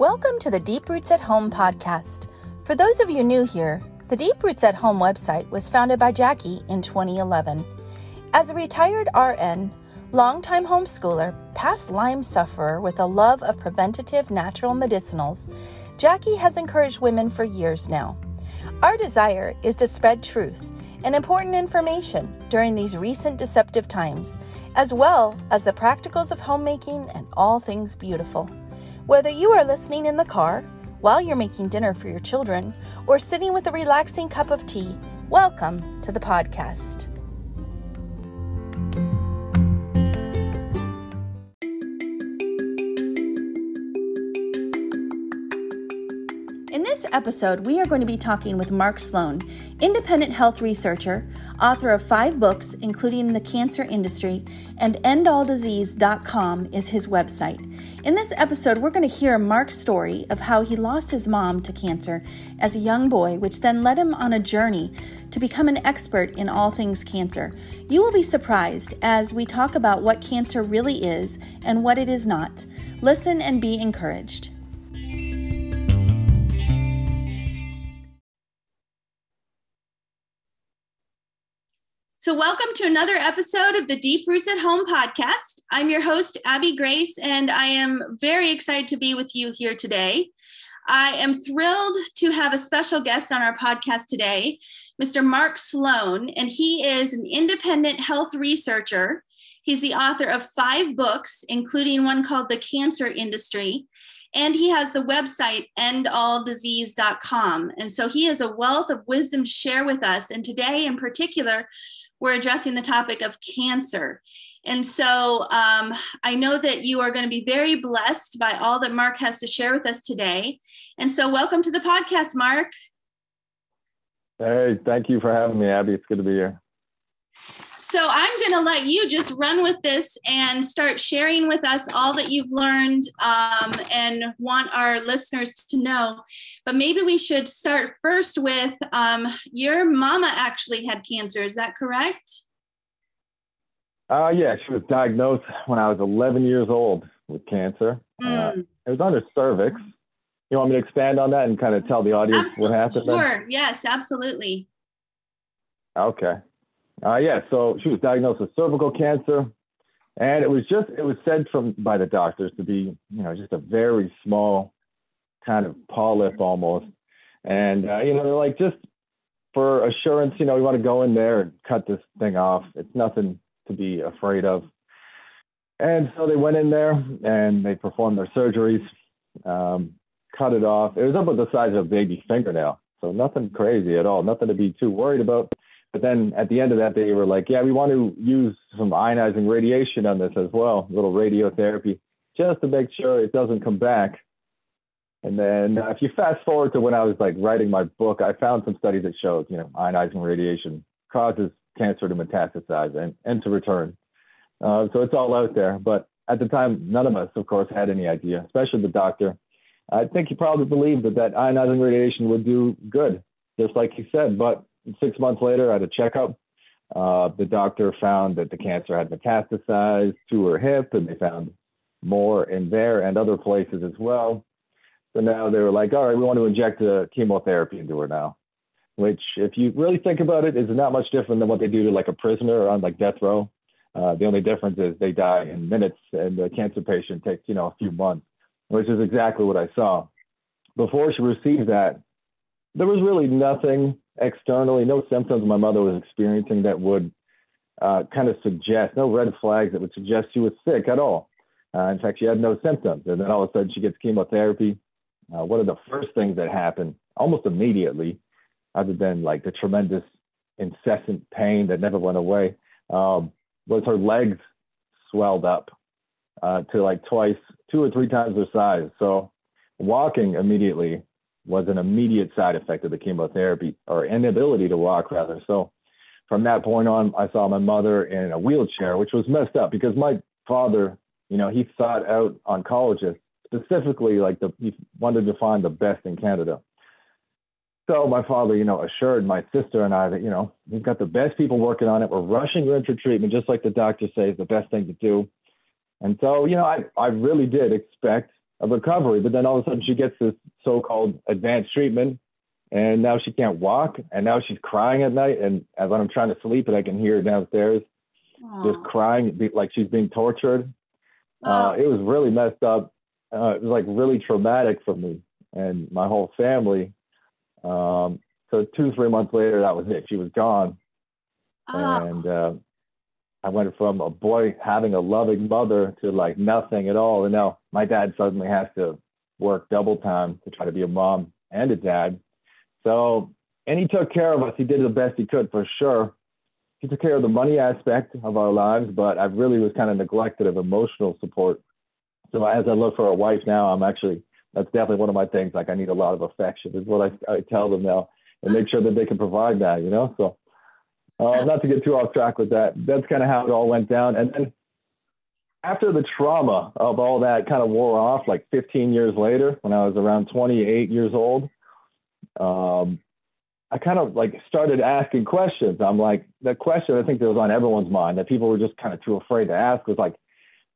Welcome to the Deep Roots at Home podcast. For those of you new here, the Deep Roots at Home website was founded by Jackie in 2011. As a retired RN, longtime homeschooler, past Lyme sufferer with a love of preventative natural medicinals, Jackie has encouraged women for years now. Our desire is to spread truth and important information during these recent deceptive times, as well as the practicals of homemaking and all things beautiful. Whether you are listening in the car, while you're making dinner for your children, or sitting with a relaxing cup of tea, welcome to the podcast. Episode, we are going to be talking with Mark Sloan, independent health researcher, author of five books, including The Cancer Industry, and EndAllDisease.com is his website. In this episode, we're going to hear Mark's story of how he lost his mom to cancer as a young boy, which then led him on a journey to become an expert in all things cancer. You will be surprised as we talk about what cancer really is and what it is not. Listen and be encouraged. So, welcome to another episode of the Deep Roots at Home podcast. I'm your host, Abby Grace, and I am very excited to be with you here today. I am thrilled to have a special guest on our podcast today, Mr. Mark Sloan, and he is an independent health researcher. He's the author of five books, including one called The Cancer Industry, and he has the website endalldisease.com. And so he has a wealth of wisdom to share with us. And today, in particular, we're addressing the topic of cancer. And so um, I know that you are going to be very blessed by all that Mark has to share with us today. And so, welcome to the podcast, Mark. Hey, thank you for having me, Abby. It's good to be here. So I'm going to let you just run with this and start sharing with us all that you've learned um, and want our listeners to know. But maybe we should start first with um, your mama actually had cancer. Is that correct? Uh, yeah, she was diagnosed when I was 11 years old with cancer. Mm. Uh, hmm. it was on her cervix. You want me to expand on that and kind of tell the audience absolutely. what happened? Sure. Then? Yes, absolutely. Okay. Uh, yeah, so she was diagnosed with cervical cancer, and it was just it was said from by the doctors to be you know just a very small kind of polyp almost, and uh, you know they're like just for assurance, you know we want to go in there and cut this thing off. It's nothing to be afraid of. And so they went in there and they performed their surgeries, um, cut it off. It was about the size of a baby fingernail, so nothing crazy at all, nothing to be too worried about. But then at the end of that, they were like, yeah, we want to use some ionizing radiation on this as well, a little radiotherapy, just to make sure it doesn't come back. And then uh, if you fast forward to when I was like writing my book, I found some studies that showed, you know, ionizing radiation causes cancer to metastasize and, and to return. Uh, so it's all out there. But at the time, none of us, of course, had any idea, especially the doctor. I think he probably believed that that ionizing radiation would do good, just like he said. But six months later, at a checkup, uh, the doctor found that the cancer had metastasized to her hip, and they found more in there and other places as well. So now they were like, all right, we want to inject a chemotherapy into her now, which, if you really think about it, is not much different than what they do to like a prisoner on like death row. Uh, the only difference is they die in minutes, and the cancer patient takes, you know, a few months, which is exactly what I saw. Before she received that, there was really nothing externally, no symptoms my mother was experiencing that would uh, kind of suggest, no red flags that would suggest she was sick at all. Uh, in fact, she had no symptoms. And then all of a sudden she gets chemotherapy. Uh, one of the first things that happened almost immediately, other than like the tremendous incessant pain that never went away, um, was her legs swelled up uh, to like twice, two or three times their size. So walking immediately was an immediate side effect of the chemotherapy or inability to walk rather. So from that point on, I saw my mother in a wheelchair, which was messed up because my father, you know, he sought out oncologists specifically like the, he wanted to find the best in Canada. So my father, you know, assured my sister and I that, you know, we've got the best people working on it. We're rushing her into treatment, just like the doctor says the best thing to do. And so, you know, I, I really did expect of recovery. But then all of a sudden she gets this so-called advanced treatment, and now she can't walk, and now she's crying at night. And when I'm trying to sleep, and I can hear her downstairs, Aww. just crying like she's being tortured. Uh, it was really messed up. Uh, it was like really traumatic for me and my whole family. Um, so two, three months later, that was it. She was gone, oh. and uh, I went from a boy having a loving mother to like nothing at all. And now my dad suddenly has to work double time to try to be a mom and a dad. So, and he took care of us. He did the best he could for sure. He took care of the money aspect of our lives, but I really was kind of neglected of emotional support. So as I look for a wife now, I'm actually that's definitely one of my things. Like I need a lot of affection is what I, I tell them now, and make sure that they can provide that. You know, so uh, not to get too off track with that. That's kind of how it all went down. And then after the trauma of all that kind of wore off, like 15 years later, when I was around 28 years old, um, I kind of like started asking questions. I'm like, the question I think that was on everyone's mind that people were just kind of too afraid to ask was like,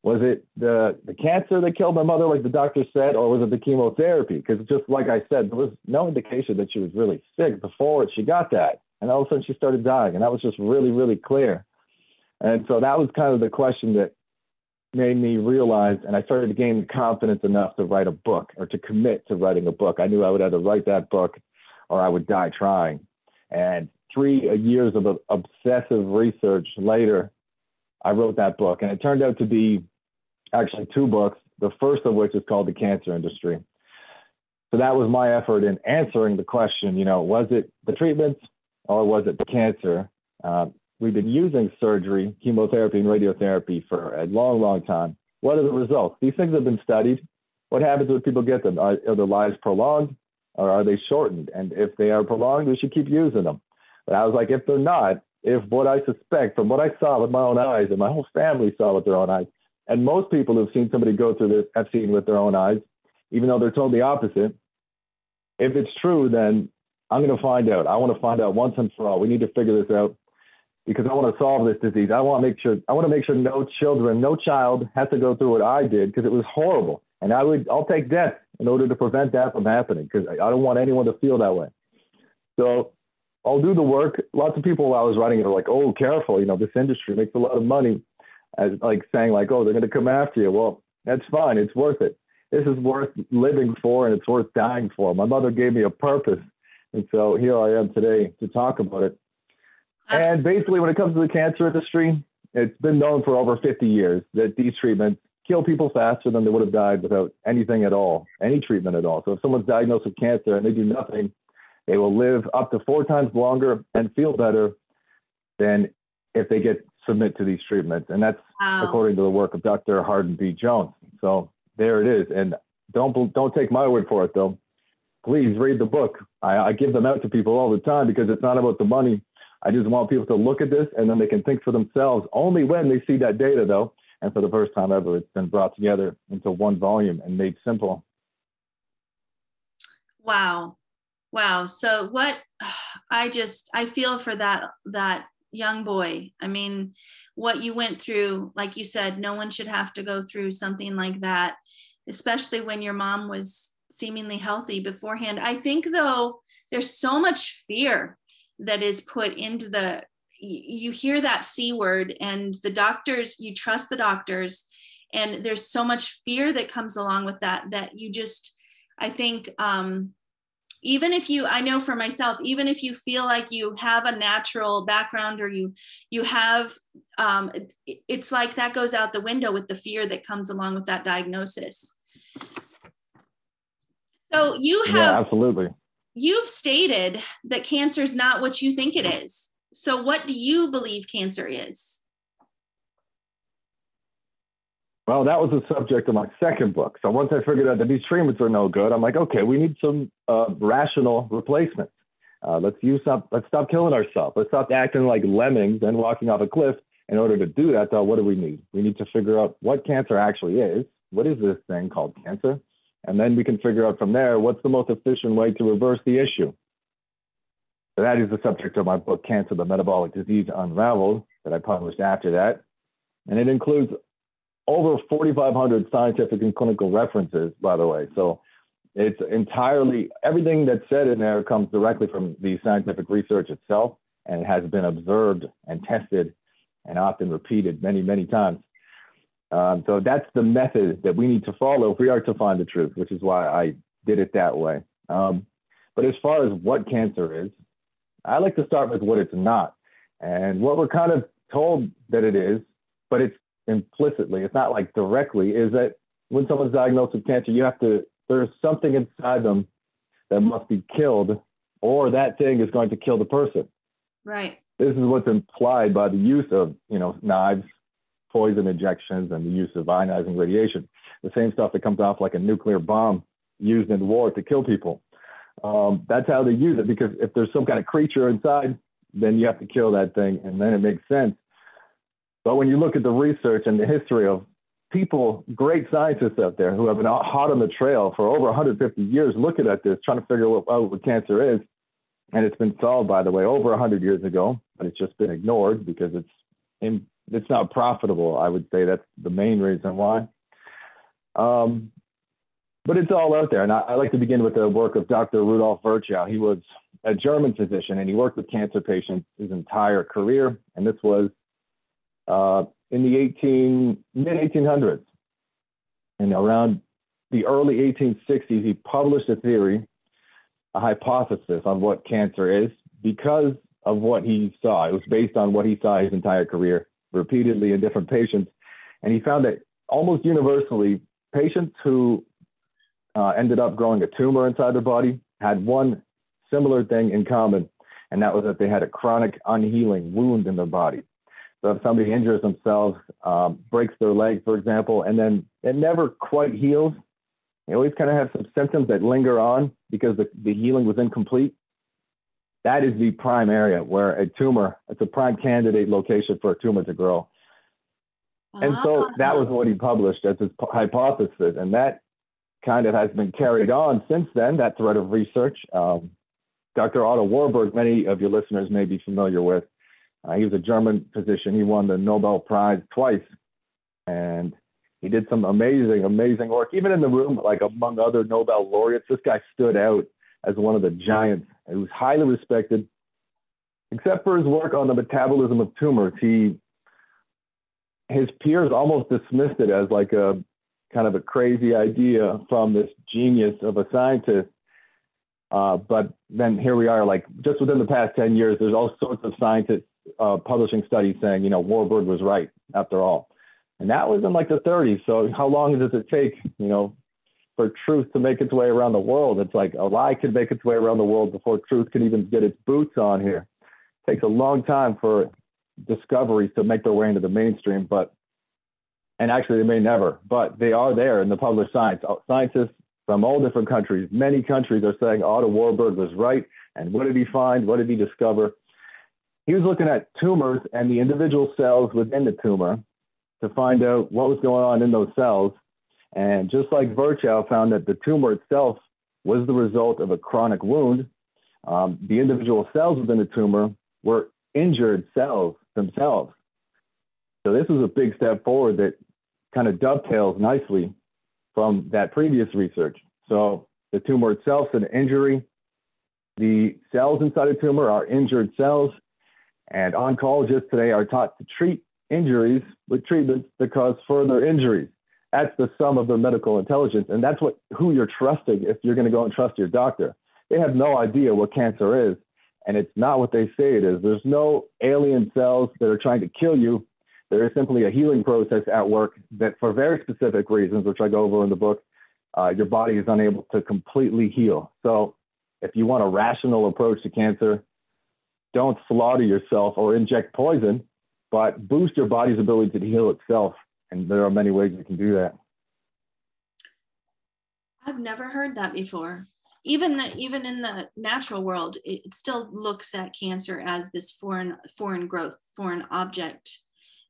was it the the cancer that killed my mother, like the doctor said, or was it the chemotherapy? Because just like I said, there was no indication that she was really sick before she got that, and all of a sudden she started dying, and that was just really, really clear. And so that was kind of the question that made me realize, and I started to gain confidence enough to write a book or to commit to writing a book. I knew I would either write that book or I would die trying. And three years of obsessive research later, I wrote that book, and it turned out to be actually two books, the first of which is called The Cancer Industry. So that was my effort in answering the question, you know, was it the treatments or was it cancer? Uh, we've been using surgery, chemotherapy, and radiotherapy for a long, long time. What are the results? These things have been studied. What happens when people get them? Are, are their lives prolonged or are they shortened? And if they are prolonged, we should keep using them. But I was like, if they're not, if what I suspect from what I saw with my own eyes and my whole family saw with their own eyes, and most people who've seen somebody go through this have seen with their own eyes, even though they're told the opposite. If it's true, then I'm going to find out. I want to find out once and for all. We need to figure this out because I want to solve this disease. I want to make sure I want to make sure no children, no child has to go through what I did because it was horrible. And I would I'll take death in order to prevent that from happening because I don't want anyone to feel that way. So I'll do the work. Lots of people while I was writing it are like, oh, careful, you know, this industry makes a lot of money as like saying like, oh, they're going to come after you. Well, that's fine. It's worth it. This is worth living for and it's worth dying for. My mother gave me a purpose. And so here I am today to talk about it. Absolutely. And basically, when it comes to the cancer industry, it's been known for over 50 years that these treatments kill people faster than they would have died without anything at all, any treatment at all. So if someone's diagnosed with cancer and they do nothing, they will live up to four times longer and feel better than if they get submit to these treatments. And that's wow. according to the work of Dr. Hardin B. Jones. So there it is. And don't don't take my word for it though. Please read the book. I, I give them out to people all the time because it's not about the money. I just want people to look at this and then they can think for themselves only when they see that data though. And for the first time ever, it's been brought together into one volume and made simple. Wow. Wow. So what I just I feel for that that young boy. I mean, what you went through, like you said, no one should have to go through something like that, especially when your mom was seemingly healthy beforehand. I think, though, there's so much fear that is put into the you hear that c word and the doctors you trust the doctors and there's so much fear that comes along with that that you just i think um even if you i know for myself even if you feel like you have a natural background or you you have um, it's like that goes out the window with the fear that comes along with that diagnosis so you have yeah, absolutely you've stated that cancer is not what you think it is so what do you believe cancer is well, that was the subject of my second book. So once I figured out that these treatments are no good, I'm like, okay, we need some uh, rational replacements. Uh, let's use up. Let's stop killing ourselves. Let's stop acting like lemmings and walking off a cliff. In order to do that, though, what do we need? We need to figure out what cancer actually is. What is this thing called cancer? And then we can figure out from there what's the most efficient way to reverse the issue. That is the subject of my book, Cancer: The Metabolic Disease Unraveled, that I published after that, and it includes over 4,500 scientific and clinical references, by the way. So it's entirely everything that's said in there comes directly from the scientific research itself, and has been observed and tested and often repeated many, many times. Um, so that's the method that we need to follow if we are to find the truth, which is why I did it that way. Um, but as far as what cancer is, I like to start with what it's not. And what we're kind of told that it is, but it's implicitly, it's not like directly, is that when someone's diagnosed with cancer, you have to, there's something inside them that must be killed, or that thing is going to kill the person. Right. This is what's implied by the use of, you know, knives, poison injections, and the use of ionizing radiation. The same stuff that comes off like a nuclear bomb used in war to kill people. Um, that's how they use it because if there's some kind of creature inside, then you have to kill that thing, and then it makes sense. But when you look at the research and the history of people, great scientists out there who have been hot on the trail for over 150 years looking at this, trying to figure out what, what cancer is, and it's been solved, by the way, over 100 years ago, but it's just been ignored because it's in, it's not profitable. I would say that's the main reason why. Um, but it's all out there. And I, I, like to begin with the work of Dr. Rudolf Virchow. He was a German physician and he worked with cancer patients his entire career. And this was uh, in the 18, mid 1800s. And around the early 1860s, he published a theory, a hypothesis on what cancer is because of what he saw. It was based on what he saw his entire career, repeatedly in different patients. And he found that almost universally, patients who uh, ended up growing a tumor inside their body had one similar thing in common, and that was that they had a chronic unhealing wound in their body. So if somebody injures themselves, um, breaks their leg, for example, and then it never quite heals, they always kind of have some symptoms that linger on because the, the healing was incomplete. That is the prime area where a tumor, it's a prime candidate location for a tumor to grow. And so that was what he published as his hypothesis. And that kind of has been carried on since then, that thread of research. Um, Dr. Otto Warburg, many of your listeners may be familiar with. Uh, he was a German physician. He won the Nobel Prize twice. And he did some amazing, amazing work. Even in the room, like among other Nobel laureates, this guy stood out as one of the giants. He was highly respected. Except for his work on the metabolism of tumors, he his peers almost dismissed it as like a kind of a crazy idea from this genius of a scientist. Uh, but then here we are, like just within the past 10 years, there's all sorts of scientists uh, publishing studies saying, you know, Warburg was right after all. And that was in like the 30s. So how long does it take, you know, for truth to make its way around the world? It's like a lie could make its way around the world before truth can even get its boots on here. It takes a long time for discoveries to make their way into the mainstream, but and actually they may never, but they are there in the published science. Uh, scientists from all different countries, many countries are saying Otto Warburg was right. And what did he find? What did he discover? He was looking at tumors and the individual cells within the tumor to find out what was going on in those cells. And just like Virchow found that the tumor itself was the result of a chronic wound, um, the individual cells within the tumor were injured cells themselves. So this was a big step forward that kind of dovetails nicely from that previous research. So the tumor itself is an injury. The cells inside a tumor are injured cells, and oncologists today are taught to treat injuries with treatments that cause further injuries. That's the sum of their medical intelligence, and that's what who you're trusting if you're going to go and trust your doctor. They have no idea what cancer is, and it's not what they say it is. There's no alien cells that are trying to kill you there is simply a healing process at work that, for very specific reasons, which I go over in the book, uh, your body is unable to completely heal. So, if you want a rational approach to cancer, don't slaughter yourself or inject poison, but boost your body's ability to heal itself. And there are many ways you can do that. I've never heard that before. Even the, even in the natural world, it still looks at cancer as this foreign foreign growth, foreign object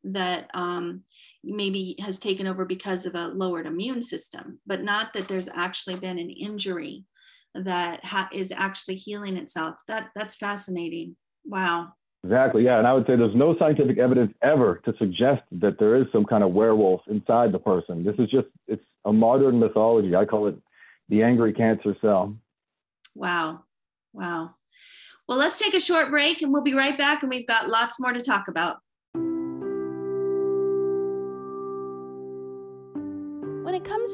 that um, maybe has taken over because of a lowered immune system, but not that there's actually been an injury that ha- is actually healing itself. That that's fascinating. Wow. Exactly. Yeah, and I would say there's no scientific evidence ever to suggest that there is some kind of werewolf inside the person. This is just it's a modern mythology. I call it the angry cancer cell. Wow. Wow. Well, let's take a short break and we'll be right back and we've got lots more to talk about.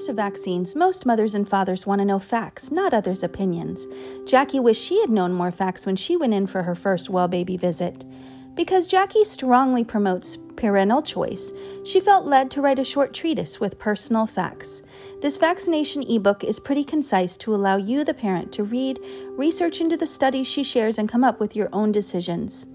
Comes to vaccines, most mothers and fathers want to know facts, not others' opinions. Jackie wished she had known more facts when she went in for her first well baby visit. Because Jackie strongly promotes parental choice, she felt led to write a short treatise with personal facts. This vaccination ebook is pretty concise to allow you, the parent, to read, research into the studies she shares, and come up with your own decisions.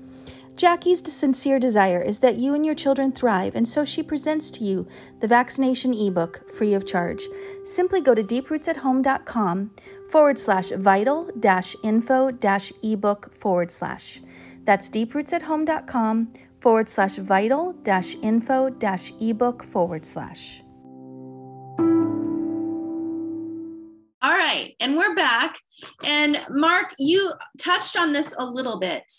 Jackie's sincere desire is that you and your children thrive, and so she presents to you the vaccination ebook free of charge. Simply go to deeprootsathome.com forward slash vital dash info dash ebook forward slash. That's deeprootsathome.com forward slash vital dash info dash ebook forward slash. All right, and we're back. And Mark, you touched on this a little bit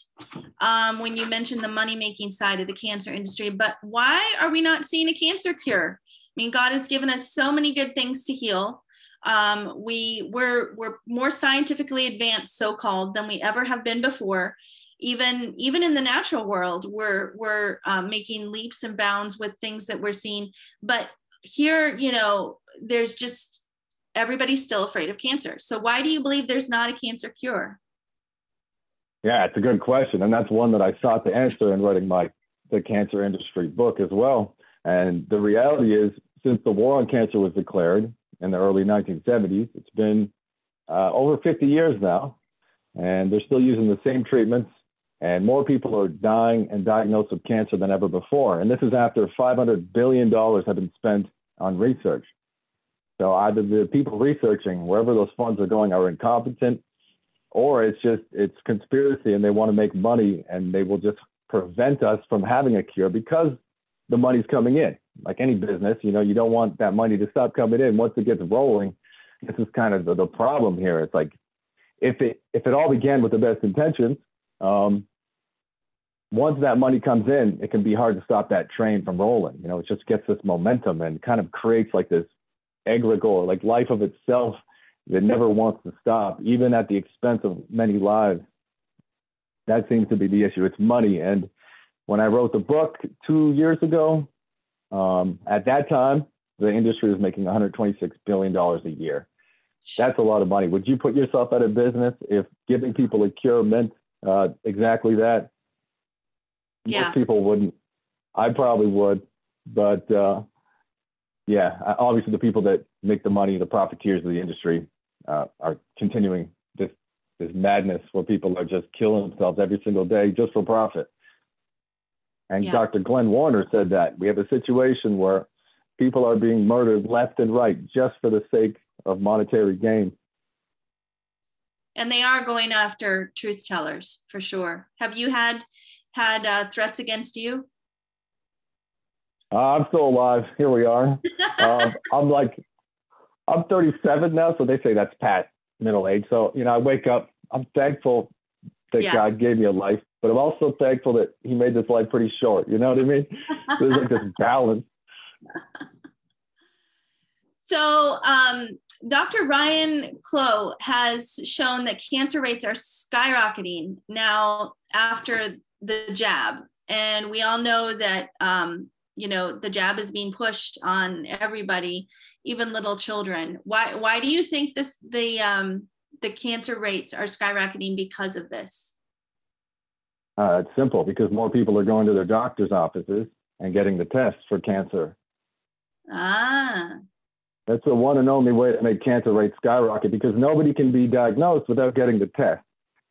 um, when you mentioned the money making side of the cancer industry, but why are we not seeing a cancer cure? I mean, God has given us so many good things to heal. Um, we we're we're more scientifically advanced, so called, than we ever have been before. Even even in the natural world, we're we're um, making leaps and bounds with things that we're seeing. But here, you know, there's just everybody's still afraid of cancer. So why do you believe there's not a cancer cure? Yeah, it's a good question, and that's one that I sought to answer in writing my the cancer industry book as well. And the reality is, since the war on cancer was declared in the early 1970s, it's been uh, over 50 years now, and they're still using the same treatments, and more people are dying and diagnosed with cancer than ever before. And this is after 500 billion dollars have been spent on research. So either the people researching wherever those funds are going are incompetent, or it's just it's conspiracy and they want to make money and they will just prevent us from having a cure because the money's coming in. Like any business, you know, you don't want that money to stop coming in. Once it gets rolling, this is kind of the, the problem here. It's like if it if it all began with the best intentions, um, once that money comes in, it can be hard to stop that train from rolling. You know, it just gets this momentum and kind of creates like this egregore, like life of itself that never wants to stop, even at the expense of many lives. That seems to be the issue. It's money. And when I wrote the book two years ago, um, at that time, the industry was making $126 billion a year. That's a lot of money. Would you put yourself out of business if giving people a cure meant uh, exactly that? Yeah. Most people wouldn't. I probably would. But uh, yeah, uh, obviously the people that make the money, the profiteers of the industry, uh, are continuing this this madness where people are just killing themselves every single day just for profit. And Yeah. Dr. Glenn Warner said that we have a situation where people are being murdered left and right just for the sake of monetary gain. And they are going after truth tellers for sure. Have you had had uh, threats against you? Uh, I'm still alive. Here we are. um, I'm like, I'm 37 now, so they say that's past middle age. So you know, I wake up. I'm thankful that Yeah. God gave me a life, but I'm also thankful that He made this life pretty short. You know what I mean? There's like this balance. So, um, Dr. Ryan Cole has shown that cancer rates are skyrocketing now after the jab. And we all know that, um, you know, the jab is being pushed on everybody, even little children. Why, why do you think this, the, um, the cancer rates are skyrocketing because of this? Uh, it's simple because more people are going to their doctor's offices and getting the tests for cancer. Ah, That's the one and only way to make cancer rates skyrocket because nobody can be diagnosed without getting the test.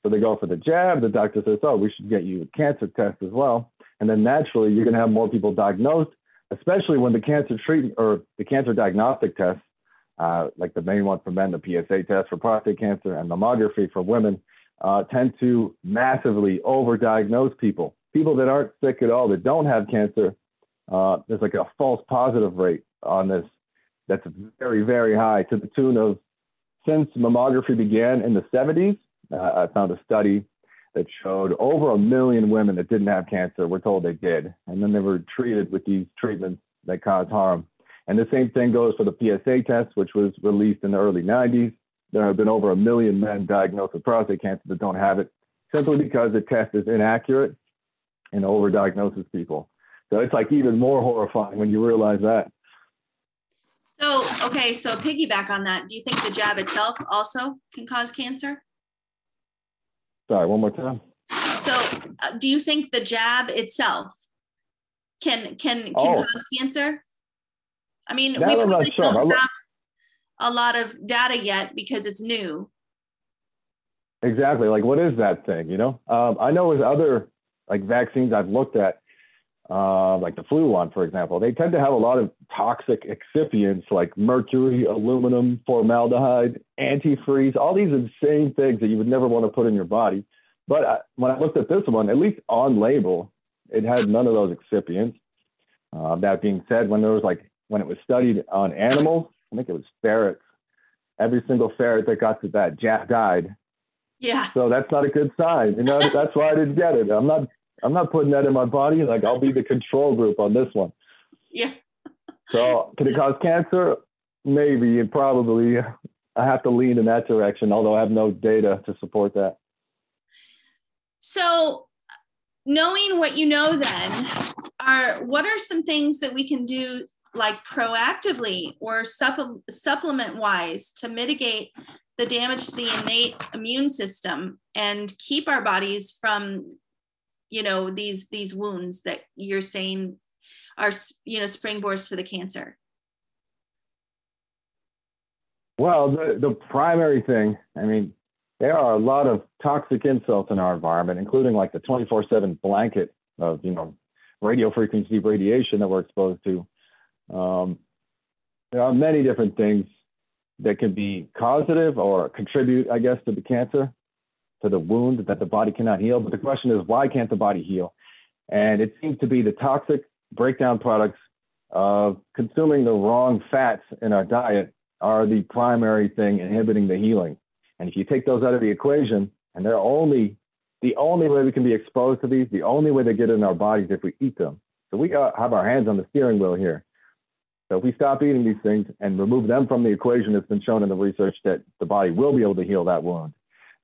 So they go for the jab. The doctor says, "Oh, we should get you a cancer test as well." And then naturally, you're going to have more people diagnosed, especially when the cancer treatment or the cancer diagnostic tests, uh, like the main one for men, the PSA test for prostate cancer, and mammography for women, uh, tend to massively overdiagnose people. People that aren't sick at all, that don't have cancer, uh, there's like a false positive rate on this that's very, very high to the tune of since mammography began in the 70s. Uh, I found a study that showed over a million women that didn't have cancer were told they did. And then they were treated with these treatments that cause harm. And the same thing goes for the PSA test, which was released in the early 90s. There have been over a million men diagnosed with prostate cancer that don't have it simply because the test is inaccurate and overdiagnoses people. So it's like even more horrifying when you realize that. So, okay, so piggyback on that, do you think the jab itself also can cause cancer? Sorry, one more time. So, uh, do you think the jab itself can can can Oh. cause cancer? I mean, That we probably sure. Don't have a lot of data yet because it's new. Exactly. Like, what is that thing? You know, um, I know with other like vaccines I've looked at, uh, like the flu one, for example, they tend to have a lot of toxic excipients like mercury, aluminum, formaldehyde, antifreeze, all these insane things that you would never want to put in your body. But I, when I looked at this one, at least on label, it had none of those excipients. Uh, that being said, when there was like when it was studied on animals, I think it was ferrets. Every single ferret that got to that jab died. Yeah. So that's not a good sign. You know, that's why I didn't get it. I'm not I'm not putting that in my body. Like I'll be the control group on this one. Yeah. So can it cause cancer? Maybe and probably. I have to lean in that direction, although I have no data to support that. So, knowing what you know, then, are what are some things that we can do, like proactively or supple- supplement wise, to mitigate the damage to the innate immune system and keep our bodies from, you know, these these wounds that you're saying are, you know, springboards to the cancer. Well, the, the primary thing, I mean, there are a lot of toxic insults in our environment, including like the 24 7 blanket of, you know, radio frequency radiation that we're exposed to. Um, there are many different things that can be causative or contribute, I guess, to the cancer, to the wound that the body cannot heal. But the question is, why can't the body heal? And it seems to be the toxic breakdown products of consuming the wrong fats in our diet are the primary thing inhibiting the healing. And if you take those out of the equation, and they're only the only way we can be exposed to these, the only way they get in our bodies if we eat them. So we got, have our hands on the steering wheel here. So if we stop eating these things and remove them from the equation, it's been shown in the research that the body will be able to heal that wound.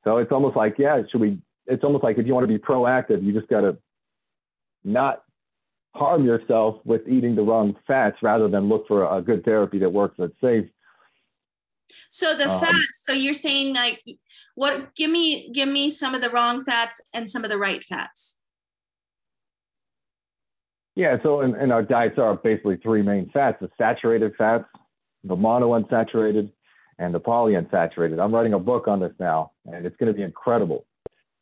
So it's almost like, yeah, should we? It's almost like if you want to be proactive, you just got to not harm yourself with eating the wrong fats rather than look for a good therapy that works that's safe. So the Um, fats. So you're saying like, what? Give me give me some of the wrong fats and some of the right fats. Yeah, so in, in our diets are basically three main fats: the saturated fats, the monounsaturated, and the polyunsaturated. I'm writing a book on this now, and it's going to be incredible.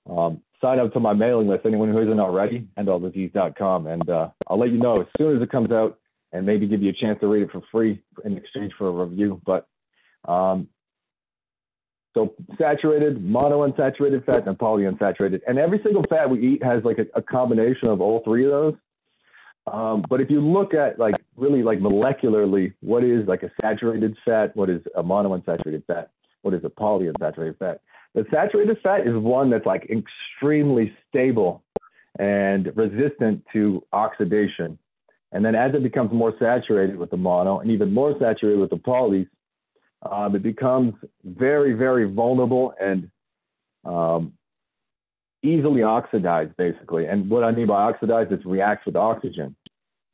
Um, sign up to my mailing list, anyone who isn't already, endalldisease.com, and uh, I'll let you know as soon as it comes out, and maybe give you a chance to read it for free in exchange for a review. But um, so saturated, monounsaturated fats, and polyunsaturated, and every single fat we eat has like a, a combination of all three of those. Um, but if you look at like really like molecularly, what is like a saturated fat? What is a monounsaturated fat? What is a polyunsaturated fat? The saturated fat is one that's like extremely stable and resistant to oxidation. And then as it becomes more saturated with the mono and even more saturated with the polys, um, it becomes very, very vulnerable and um, easily oxidized, basically. And what I mean by oxidized is reacts with oxygen.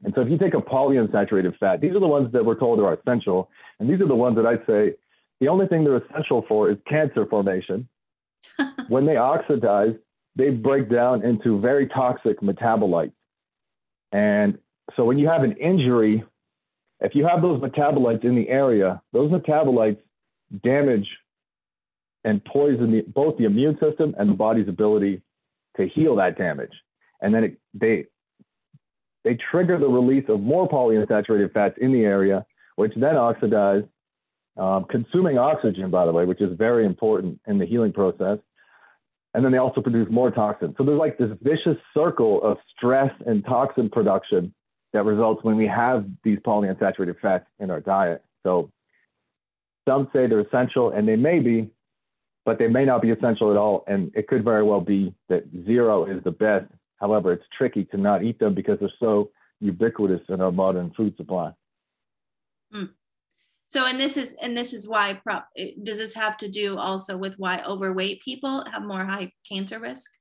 And so if you take a polyunsaturated fat, these are the ones that we're told are essential. And these are the ones that I'd say the only thing they're essential for is cancer formation. when they oxidize, they break down into very toxic metabolites. And so when you have an injury, if you have those metabolites in the area, those metabolites damage and poison the, both the immune system and the body's ability to heal that damage. And then it, they they trigger the release of more polyunsaturated fats in the area, which then oxidize, um, consuming oxygen, by the way, which is very important in the healing process. And then they also produce more toxins. So there's like this vicious circle of stress and toxin production that results when we have these polyunsaturated fats in our diet. So some say they're essential, and they may be, but they may not be essential at all. And it could very well be that zero is the best. However, it's tricky to not eat them because they're so ubiquitous in our modern food supply. Hmm. So, and this is and this is why prop does this have to do also with why overweight people have more high cancer risk,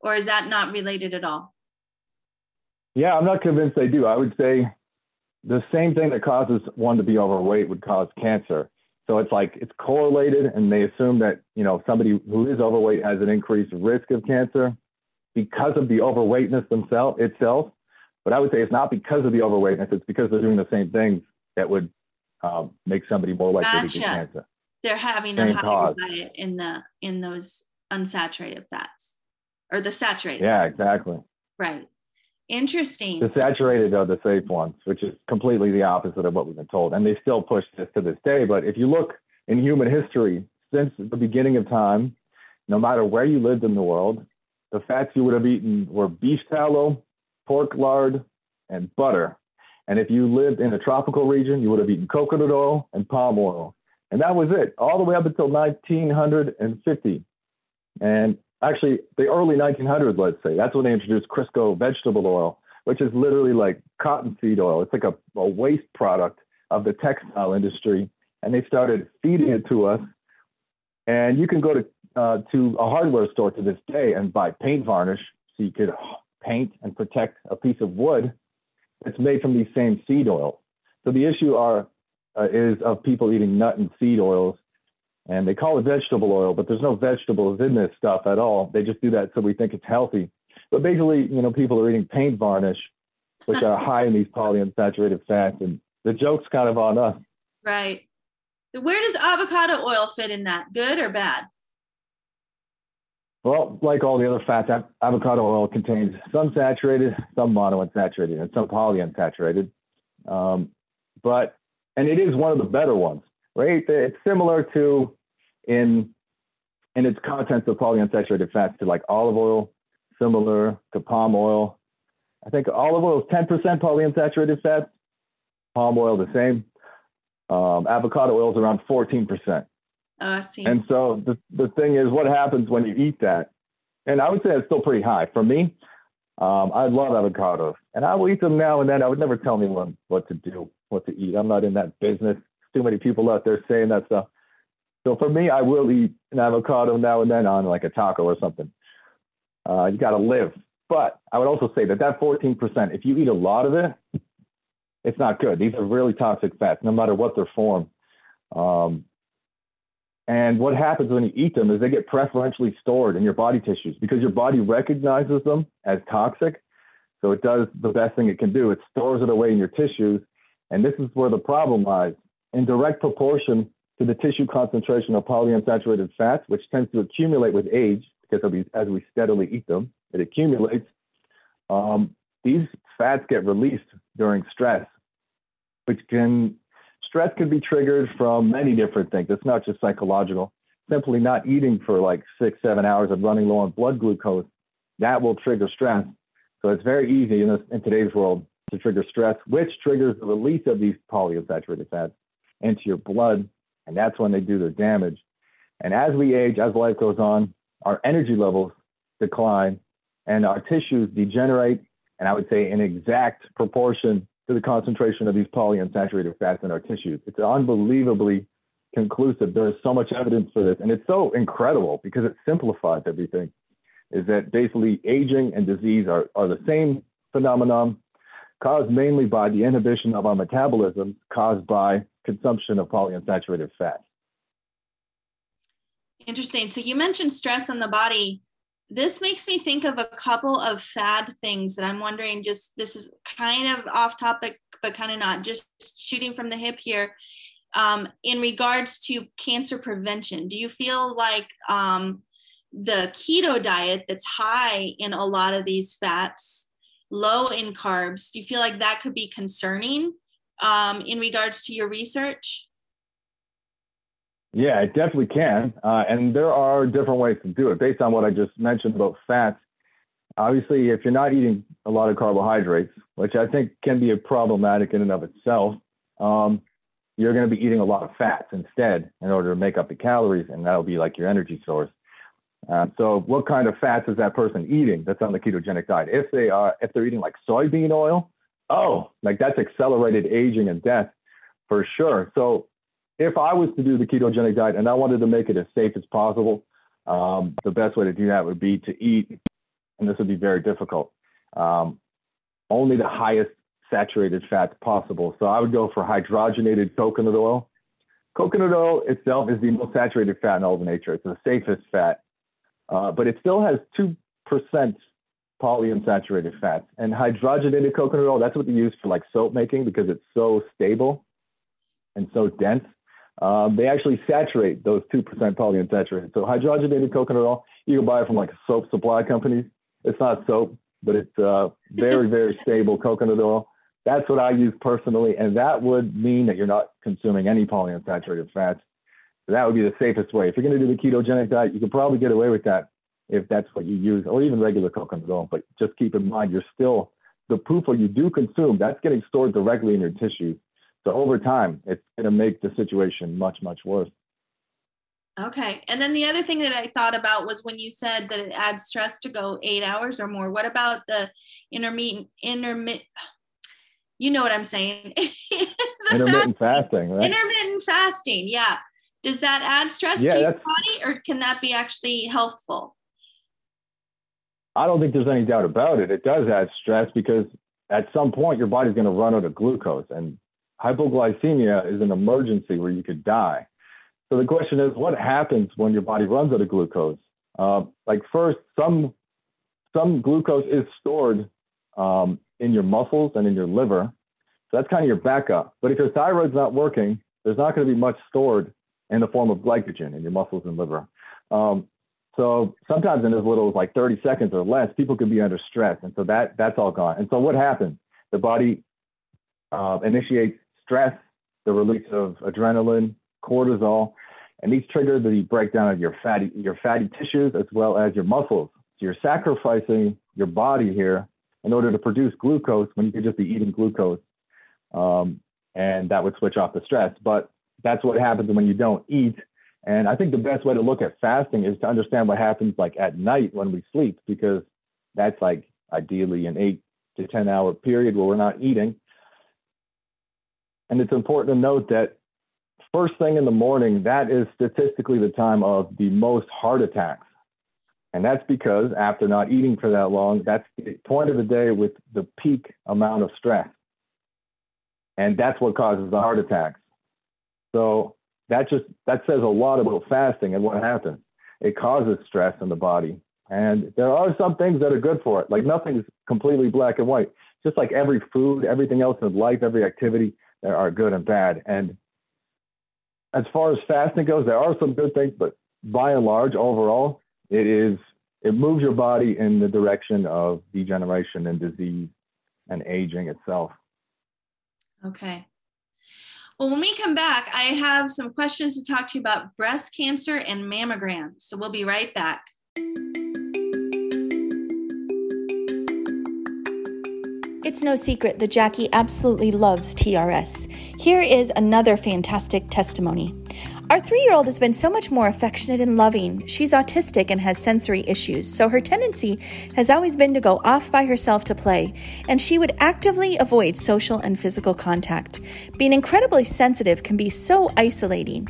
or is that not related at all? Yeah, I'm not convinced they do. I would say the same thing that causes one to be overweight would cause cancer. So it's like it's correlated, and they assume that you know somebody who is overweight has an increased risk of cancer because of the overweightness themselves itself. But I would say it's not because of the overweightness; it's because they're doing the same things that would um, make somebody more likely gotcha. to get cancer. They're having same a higher diet in the in those unsaturated fats or the saturated. Yeah, exactly. Right. Interesting. The saturated are the safe ones, which is completely the opposite of what we've been told. And they still push this to this day. But if you look in human history, since the beginning of time, no matter where you lived in the world, the fats you would have eaten were beef tallow, pork lard, and butter. And if you lived in a tropical region, you would have eaten coconut oil and palm oil. And that was it, all the way up until 1950. And actually the early 1900s, let's say. That's when they introduced Crisco vegetable oil, which is literally like cottonseed oil. It's like a, a waste product of the textile industry, and they started feeding it to us. And you can go to uh, to a hardware store to this day and buy paint varnish, so you could paint and protect a piece of wood that's made from these same seed oils. So the issue are uh, is of people eating nut and seed oils and they call it vegetable oil, but there's no vegetables in this stuff at all. They just do that so we think it's healthy. But basically, you know, people are eating paint varnish, which are high in these polyunsaturated fats, and the joke's kind of on us. Right. Where does avocado oil fit in that? Good or bad? Well, like all the other fats, avocado oil contains some saturated, some monounsaturated, and some polyunsaturated. Um, but and it is one of the better ones right? It's similar to in in its contents of polyunsaturated fats to like olive oil, similar to palm oil. I think olive oil is 10% polyunsaturated fats, palm oil the same. Um, avocado oil is around 14%. Oh, I see. And so the, the thing is, what happens when you eat that? And I would say it's still pretty high. For me, um, I love avocados, and I will eat them now and then. I would never tell anyone what to do, what to eat. I'm not in that business too many people out there saying that stuff. So for me, I will eat an avocado now and then on like a taco or something. Uh, you got to live. But I would also say that that 14%, if you eat a lot of it, it's not good. These are really toxic fats, no matter what their form. Um, and what happens when you eat them is they get preferentially stored in your body tissues because your body recognizes them as toxic. So it does the best thing it can do. It stores it away in your tissues. And this is where the problem lies in direct proportion to the tissue concentration of polyunsaturated fats, which tends to accumulate with age because as we steadily eat them, it accumulates. Um, these fats get released during stress, which can stress can be triggered from many different things. It's not just psychological. Simply not eating for like six, seven hours and running low on blood glucose, that will trigger stress. So it's very easy in, this, in today's world to trigger stress, which triggers the release of these polyunsaturated fats into your blood, and that's when they do their damage. And as we age, as life goes on, our energy levels decline and our tissues degenerate, and I would say in exact proportion to the concentration of these polyunsaturated fats in our tissues. It's unbelievably conclusive. There is so much evidence for this, and it's so incredible because it simplifies everything. Is that basically aging and disease are, are the same phenomenon caused mainly by the inhibition of our metabolism caused by consumption of polyunsaturated fat. Interesting. So you mentioned stress on the body. This makes me think of a couple of fad things that I'm wondering just this is kind of off topic, but kind of not, just shooting from the hip here. Um, in regards to cancer prevention, do you feel like um, the keto diet that's high in a lot of these fats, low in carbs, do you feel like that could be concerning um, in regards to your research? Yeah, it definitely can. Uh, and there are different ways to do it based on what I just mentioned about fats. Obviously, if you're not eating a lot of carbohydrates, which I think can be a problematic in and of itself, um, you're going to be eating a lot of fats instead in order to make up the calories, and that'll be like your energy source. Uh, so, what kind of fats is that person eating that's on the ketogenic diet? If they are, if they're eating like soybean oil, oh, like that's accelerated aging and death for sure. So, if I was to do the ketogenic diet and I wanted to make it as safe as possible, um, the best way to do that would be to eat, and this would be very difficult, um, only the highest saturated fats possible. So I would go for hydrogenated coconut oil. Coconut oil itself is the most saturated fat in all of nature. It's the safest fat, uh, but it still has 2% polyunsaturated fats. And hydrogenated coconut oil, that's what they use for like soap making because it's so stable and so dense. Um, they actually saturate those 2% polyunsaturated. So hydrogenated coconut oil, you can buy it from like soap supply companies. It's not soap, but it's uh, very, very stable coconut oil. That's what I use personally, and that would mean that you're not consuming any polyunsaturated fats. So that would be the safest way. If you're going to do the ketogenic diet, you can probably get away with that if that's what you use, or even regular coconut oil. But just keep in mind, you're still the PUFA you do consume that's getting stored directly in your tissues. So over time, it's going to make the situation much, much worse. Okay. And then the other thing that I thought about was when you said that it adds stress to go eight hours or more. What about the intermittent intermittent you know what I'm saying. intermittent fasting, fasting, right? Intermittent fasting, yeah. Does that add stress yeah, to your body or can that be actually healthful? I don't think there's any doubt about it. It does add stress because at some point your body's going to run out of glucose and hypoglycemia is an emergency where you could die. So the question is, what happens when your body runs out of glucose? Uh, like first, some some glucose is stored um, in your muscles and in your liver. So that's kind of your backup. But if your thyroid's not working, there's not going to be much stored in the form of glycogen in your muscles and liver. Um, so sometimes in as little as like 30 seconds or less, people can be under stress, and so that that's all gone. And so what happens? The body uh, initiates stress, the release of adrenaline, cortisol, and these trigger the breakdown of your fatty your fatty tissues as well as your muscles. So you're sacrificing your body here in order to produce glucose when you could just be eating glucose. Um, and that would switch off the stress. But that's what happens when you don't eat. And I think the best way to look at fasting is to understand what happens like at night when we sleep, because that's like ideally an eight to 10 hour period where we're not eating. And it's important to note that first thing in the morning, that is statistically the time of the most heart attacks. And that's because after not eating for that long, that's the point of the day with the peak amount of stress. And that's what causes the heart attacks. So that just that says a lot about fasting and what happens. It causes stress in the body. And there are some things that are good for it. Like nothing's completely black and white. Just like every food, everything else in life, every activity, there are good and bad. And as far as fasting goes, there are some good things, but by and large, overall, it is it moves your body in the direction of degeneration and disease and aging itself. Okay. Well, when we come back, I have some questions to talk to you about breast cancer and mammograms. So we'll be right back. It's no secret that Jackie absolutely loves TRS. Here is another fantastic testimony. Our three year old has been so much more affectionate and loving. She's autistic and has sensory issues, so her tendency has always been to go off by herself to play, and she would actively avoid social and physical contact. Being incredibly sensitive can be so isolating.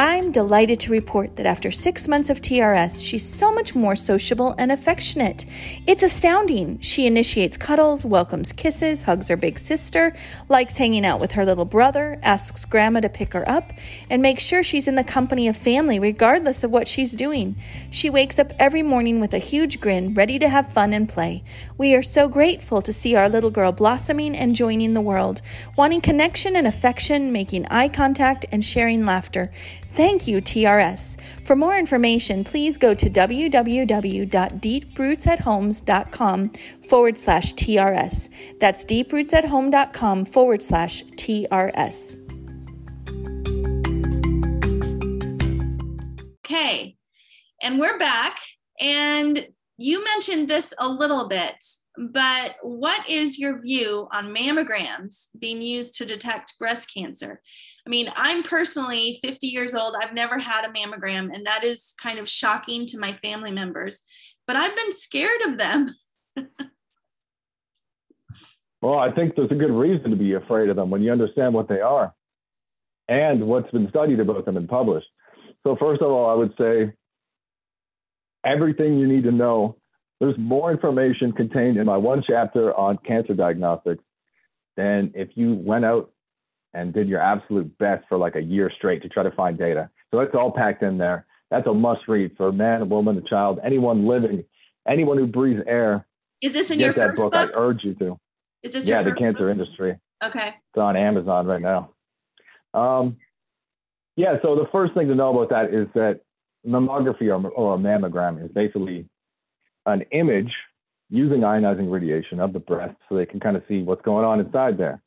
I'm delighted to report that after six months of TRS, she's so much more sociable and affectionate. It's astounding. She initiates cuddles, welcomes kisses, hugs her big sister, likes hanging out with her little brother, asks grandma to pick her up, and makes sure she's in the company of family regardless of what she's doing. She wakes up every morning with a huge grin, ready to have fun and play. We are so grateful to see our little girl blossoming and joining the world, wanting connection and affection, making eye contact, and sharing laughter. Thank you, TRS. For more information, please go to www.deeprootsathome.com forward slash TRS. That's deeprootsathome.com forward slash TRS. Okay, and we're back. And you mentioned this a little bit, but what is your view on mammograms being used to detect breast cancer? I mean, I'm personally 50 years old. I've never had a mammogram, and that is kind of shocking to my family members, but I've been scared of them. well, I think there's a good reason to be afraid of them when you understand what they are and what's been studied about them and published. So, first of all, I would say everything you need to know there's more information contained in my one chapter on cancer diagnostics than if you went out and did your absolute best for like a year straight to try to find data. So it's all packed in there. That's a must read for a man, a woman, a child, anyone living, anyone who breathes air. Is this in your that first book. book? I urge you to. Is this yeah, the cancer book? industry. Okay. It's on Amazon right now. Um, yeah, so the first thing to know about that is that mammography or, or a mammogram is basically an image using ionizing radiation of the breast so they can kind of see what's going on inside there.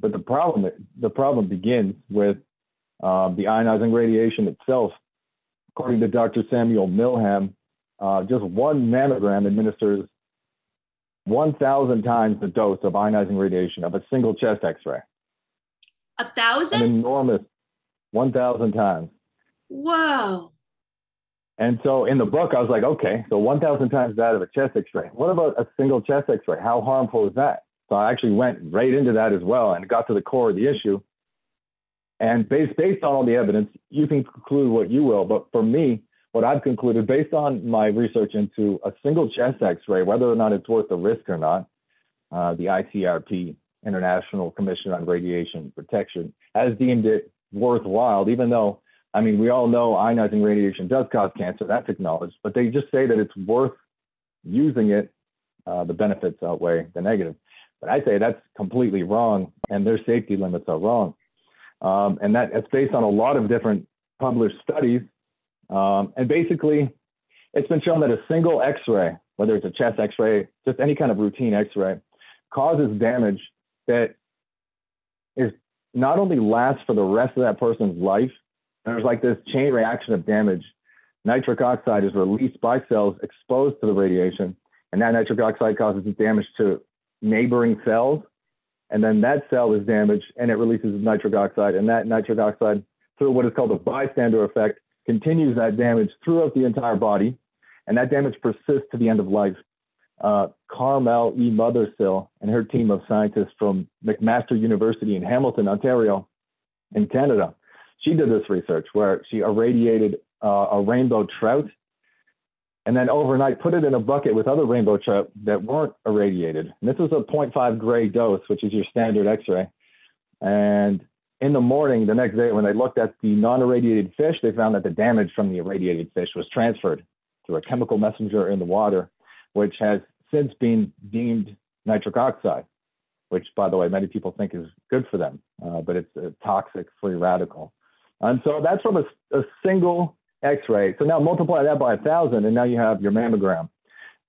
But the problem, the problem begins with um, the ionizing radiation itself. According to Dr. Samuel Milham, uh, just one mammogram administers 1,000 times the dose of ionizing radiation of a single chest X-ray. A thousand? An enormous 1,000 times. Whoa. And so in the book, I was like, okay, so 1,000 times that of a chest x-ray. What about a single chest x-ray? How harmful is that? So I actually went right into that as well and got to the core of the issue. And based, based on all the evidence, you can conclude what you will. But for me, what I've concluded based on my research into a single chest x-ray, whether or not it's worth the risk or not, uh, the ICRP, International Commission on Radiation Protection, has deemed it worthwhile, even though I mean, we all know ionizing radiation does cause cancer, that's acknowledged, but they just say that it's worth using it. Uh, the benefits outweigh the negative. But I say that's completely wrong, and their safety limits are wrong. Um, and that it's based on a lot of different published studies. Um, and basically, it's been shown that a single x ray, whether it's a chest x ray, just any kind of routine x ray, causes damage that is not only lasts for the rest of that person's life, there's like this chain reaction of damage. Nitric oxide is released by cells exposed to the radiation, and that nitric oxide causes damage to neighboring cells. And then that cell is damaged and it releases nitric oxide, and that nitric oxide, through what is called a bystander effect, continues that damage throughout the entire body, and that damage persists to the end of life. Uh, Carmel E. Mothersill and her team of scientists from McMaster University in Hamilton, Ontario, in Canada, she did this research where she irradiated uh, a rainbow trout and then overnight put it in a bucket with other rainbow trout that weren't irradiated. And this was a 0.5 gray dose, which is your standard X-ray. And in the morning, the next day, when they looked at the non-irradiated fish, they found that the damage from the irradiated fish was transferred through a chemical messenger in the water, which has since been deemed nitric oxide, which, by the way, many people think is good for them, uh, but it's a toxic free radical. And so that's from a, a single x-ray. So now multiply that by a thousand and now you have your mammogram.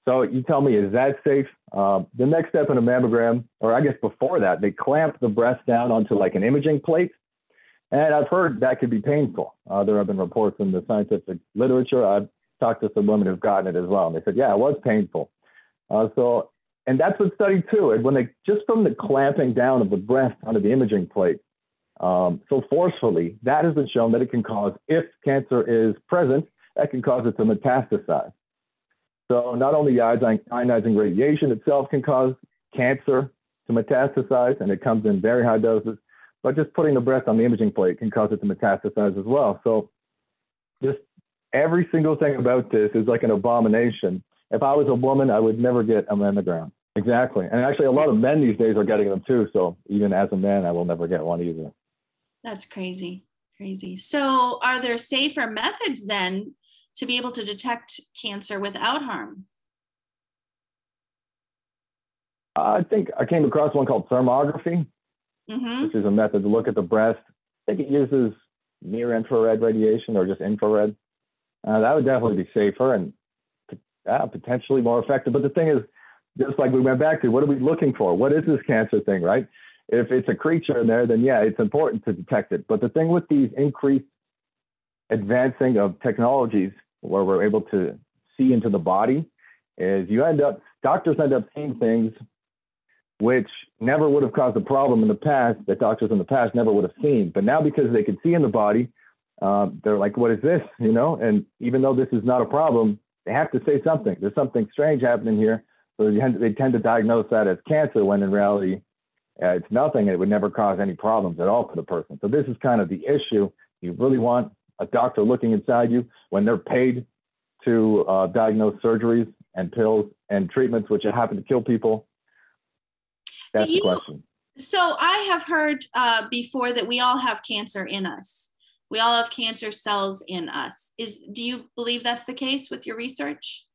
So you tell me, is that safe? Uh, the next step in a mammogram, or I guess before that, they clamp the breast down onto like an imaging plate. And I've heard that could be painful. Uh, there have been reports in the scientific literature. I've talked to some women who've gotten it as well. And they said, yeah, it was painful. Uh, so, and that's what study two, And when they, just from the clamping down of the breast onto the imaging plate, um, so forcefully, that has been shown that it can cause, if cancer is present, that can cause it to metastasize. So not only ionizing radiation itself can cause cancer to metastasize, and it comes in very high doses, but just putting the breast on the imaging plate can cause it to metastasize as well. So just every single thing about this is like an abomination. If I was a woman, I would never get a mammogram. Exactly. And actually, a lot of men these days are getting them too. So even as a man, I will never get one either. That's crazy. Crazy. So, are there safer methods then to be able to detect cancer without harm? I think I came across one called thermography, mm-hmm. which is a method to look at the breast. I think it uses near infrared radiation or just infrared. Uh, that would definitely be safer and uh, potentially more effective. But the thing is, just like we went back to, what are we looking for? What is this cancer thing, right? If it's a creature in there, then yeah, it's important to detect it. But the thing with these increased advancing of technologies where we're able to see into the body is you end up doctors end up seeing things which never would have caused a problem in the past that doctors in the past never would have seen. But now because they can see in the body, uh, they're like, what is this? You know, and even though this is not a problem, they have to say something. There's something strange happening here. So they tend to diagnose that as cancer when in reality, uh, it's nothing. It would never cause any problems at all for the person. So this is kind of the issue. You really want a doctor looking inside you when they're paid to uh, diagnose surgeries and pills and treatments which happen to kill people that's you, the question. So I have heard uh, before that we all have cancer in us. We all have cancer cells in us. Is do you believe that's the case with your research?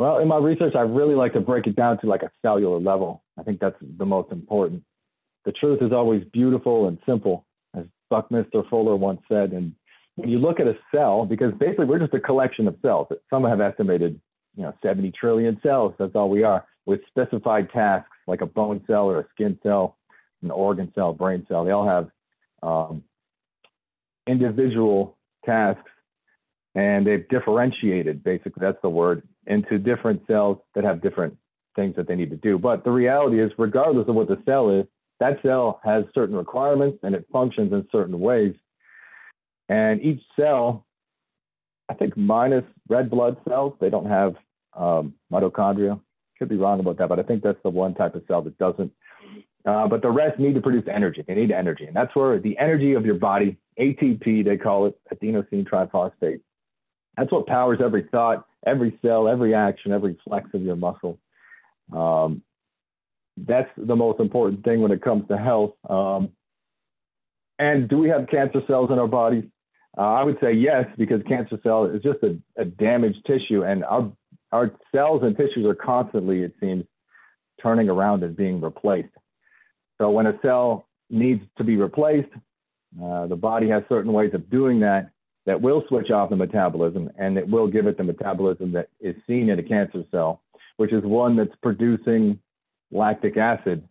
Well, in my research, I really like to break it down to like a cellular level. I think that's the most important. The truth is always beautiful and simple, as Buckminster Fuller once said. And when you look at a cell, because basically we're just a collection of cells. Some have estimated, you know, 70 trillion cells. That's all we are with specified tasks like a bone cell or a skin cell, an organ cell, brain cell. They all have um, individual tasks and they've differentiated, basically, that's the word, into different cells that have different things that they need to do. But the reality is, regardless of what the cell is, that cell has certain requirements and it functions in certain ways. And each cell, I think minus red blood cells, they don't have um, mitochondria, could be wrong about that, but I think that's the one type of cell that doesn't. Uh, but the rest need to produce energy. They need energy. And that's where the energy of your body, ATP, they call it adenosine triphosphate. That's what powers every thought, every cell, every action, every flex of your muscle. Um, that's the most important thing when it comes to health. Um, and do we have cancer cells in our bodies? Uh, I would say yes, because cancer cell is just a, a damaged tissue, and our our cells and tissues are constantly, it seems, turning around and being replaced. So when a cell needs to be replaced, uh, the body has certain ways of doing that that will switch off the metabolism and it will give it the metabolism that is seen in a cancer cell, which is one that's producing lactic acid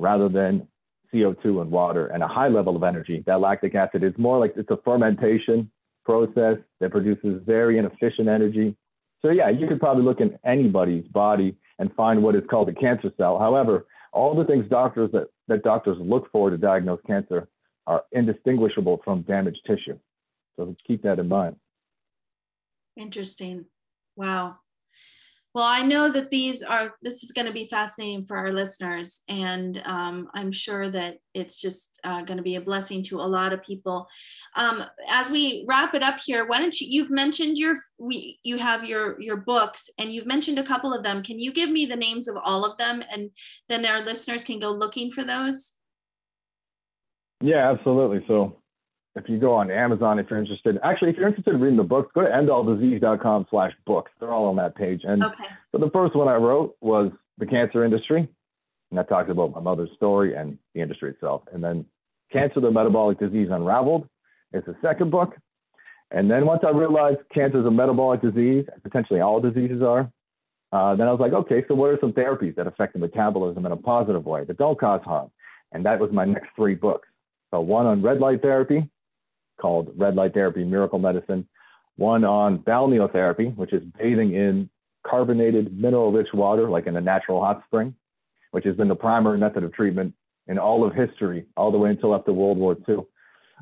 rather than CO2 and water and a high level of energy. That lactic acid is more like it's a fermentation process that produces very inefficient energy so yeah, you could probably look in anybody's body and find what is called a cancer cell. However, all the things doctors that, that doctors look for to diagnose cancer are indistinguishable from damaged tissue. So keep that in mind. Interesting. Wow. Well, I know that these are, this is going to be fascinating for our listeners. And um, I'm sure that it's just uh, going to be a blessing to a lot of people. Um, as we wrap it up here, why don't you, you've mentioned your, we, you have your, your books and you've mentioned a couple of them. Can you give me the names of all of them? And then our listeners can go looking for those? Yeah, absolutely. So if you go on Amazon, if you're interested, actually, if you're interested in reading the books, go to endalldisease.com slash books. They're all on that page. And okay. so the first one I wrote was The Cancer Industry. And that talks about my mother's story and the industry itself. And then Cancer, the Metabolic Disease Unraveled is the second book. And then once I realized cancer is a metabolic disease, potentially all diseases are, uh, then I was like, okay, so what are some therapies that affect the metabolism in a positive way that don't cause harm? And that was my next three books. So one on red light therapy, called Red Light Therapy Miracle Medicine, one on balneotherapy, which is bathing in carbonated, mineral rich water, like in a natural hot spring, which has been the primary method of treatment in all of history, all the way until after World War II,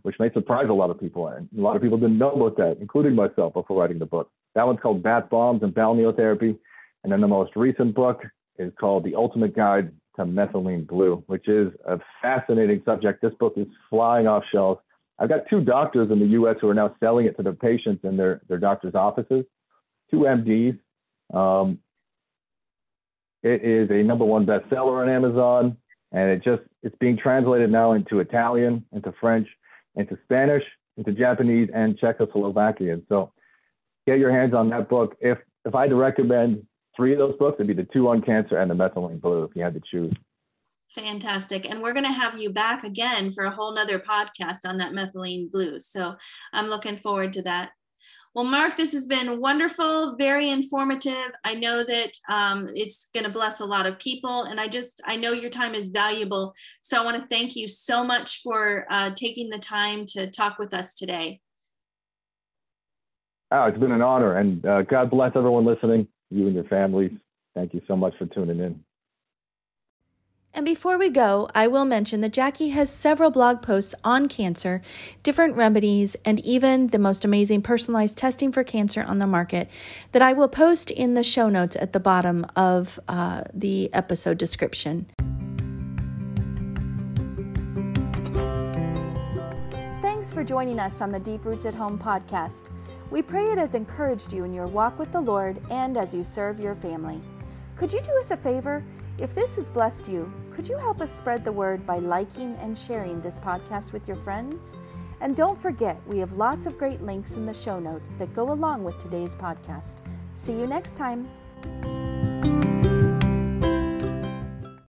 which may surprise a lot of people. And a lot of people didn't know about that, including myself, before writing the book. That one's called Bath Bombs and Balneotherapy. And then the most recent book is called The Ultimate Guide to Methylene Blue, which is a fascinating subject. This book is flying off shelves I've got two doctors in the U.S. who are now selling it to their patients in their, their doctor's offices, two MDs. Um, it is a number one bestseller on Amazon, and it just it's being translated now into Italian, into French, into Spanish, into Japanese, and Czechoslovakian. So get your hands on that book. If if I had to recommend three of those books, it'd be the two on cancer and the methylene blue if you had to choose. Fantastic. And we're going to have you back again for a whole nother podcast on that methylene blue. So I'm looking forward to that. Well, Mark, this has been wonderful, very informative. I know that um, it's going to bless a lot of people, and I just I know your time is valuable. So I want to thank you so much for uh, taking the time to talk with us today. Oh, it's been an honor, and uh, God bless everyone listening. you and your families. Thank you so much for tuning in. And before we go, I will mention that Jackie has several blog posts on cancer, different remedies, and even the most amazing personalized testing for cancer on the market that I will post in the show notes at the bottom of uh, the episode description. Thanks for joining us on the Deep Roots at Home podcast. We pray it has encouraged you in your walk with the Lord and as you serve your family. Could you do us a favor? If this has blessed you, could you help us spread the word by liking and sharing this podcast with your friends? And don't forget, we have lots of great links in the show notes that go along with today's podcast. See you next time.